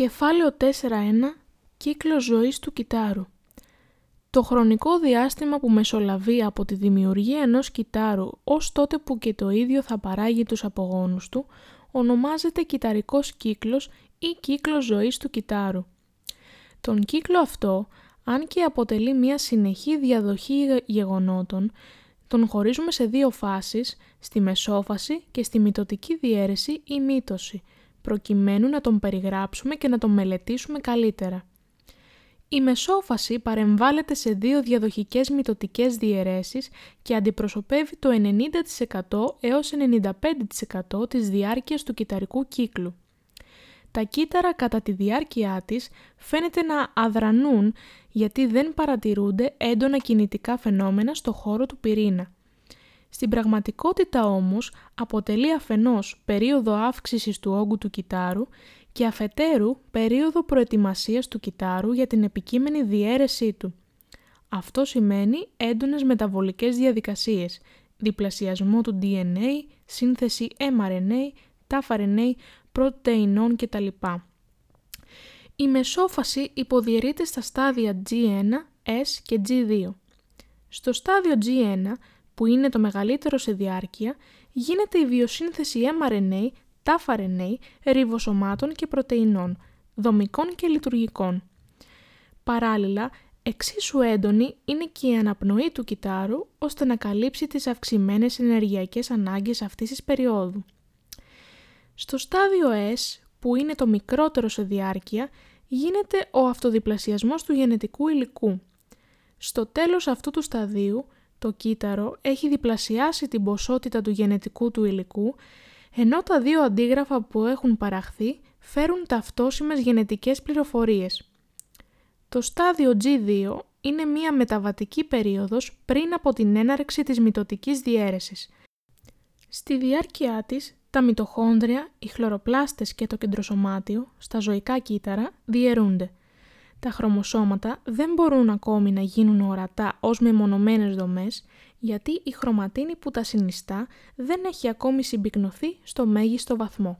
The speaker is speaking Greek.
Κεφάλαιο 4.1 Κύκλος ζωής του κυτάρου Το χρονικό διάστημα που μεσολαβεί από τη δημιουργία ενός κυτάρου ως τότε που και το ίδιο θα παράγει τους απογόνους του ονομάζεται κυταρικός κύκλος ή κύκλος ζωής του κυτάρου. Τον κύκλο αυτό, αν και αποτελεί μια συνεχή διαδοχή γεγονότων, τον χωρίζουμε σε δύο φάσεις, στη μεσόφαση και στη μυτοτική διαίρεση ή μύτωση, προκειμένου να τον περιγράψουμε και να τον μελετήσουμε καλύτερα. Η μεσόφαση παρεμβάλλεται σε δύο διαδοχικές μυτοτικές διαιρέσεις και αντιπροσωπεύει το 90% έως 95% της διάρκειας του κυταρικού κύκλου. Τα κύτταρα κατά τη διάρκεια της φαίνεται να αδρανούν γιατί δεν παρατηρούνται έντονα κινητικά φαινόμενα στο χώρο του πυρήνα. Στην πραγματικότητα όμως αποτελεί αφενός περίοδο αύξησης του όγκου του κυτάρου και αφετέρου περίοδο προετοιμασίας του κυτάρου για την επικείμενη διαίρεσή του. Αυτό σημαίνει έντονες μεταβολικές διαδικασίες, διπλασιασμό του DNA, σύνθεση mRNA, ταφ-RNA, πρωτεϊνών κτλ. Η μεσόφαση υποδιαιρείται στα στάδια G1, S και G2. Στο στάδιο G1 που είναι το μεγαλύτερο σε διάρκεια, γίνεται η βιοσύνθεση mRNA, ταφ-RNA, ριβοσωμάτων και πρωτεϊνών, δομικών και λειτουργικών. Παράλληλα, εξίσου έντονη είναι και η αναπνοή του κυτάρου ώστε να καλύψει τις αυξημένες ενεργειακές ανάγκες αυτής της περίοδου. Στο στάδιο S, που είναι το μικρότερο σε διάρκεια, γίνεται ο αυτοδιπλασιασμός του γενετικού υλικού. Στο τέλος αυτού του σταδίου, το κύτταρο έχει διπλασιάσει την ποσότητα του γενετικού του υλικού, ενώ τα δύο αντίγραφα που έχουν παραχθεί φέρουν ταυτόσιμες γενετικές πληροφορίες. Το στάδιο G2 είναι μία μεταβατική περίοδος πριν από την έναρξη της μυτοτικής διαίρεσης. Στη διάρκεια της, τα μυτοχόνδρια, οι χλωροπλάστες και το κεντροσωμάτιο, στα ζωικά κύτταρα, διαιρούνται τα χρωμοσώματα δεν μπορούν ακόμη να γίνουν ορατά ως μεμονωμένες δομές, γιατί η χρωματίνη που τα συνιστά δεν έχει ακόμη συμπυκνωθεί στο μέγιστο βαθμό.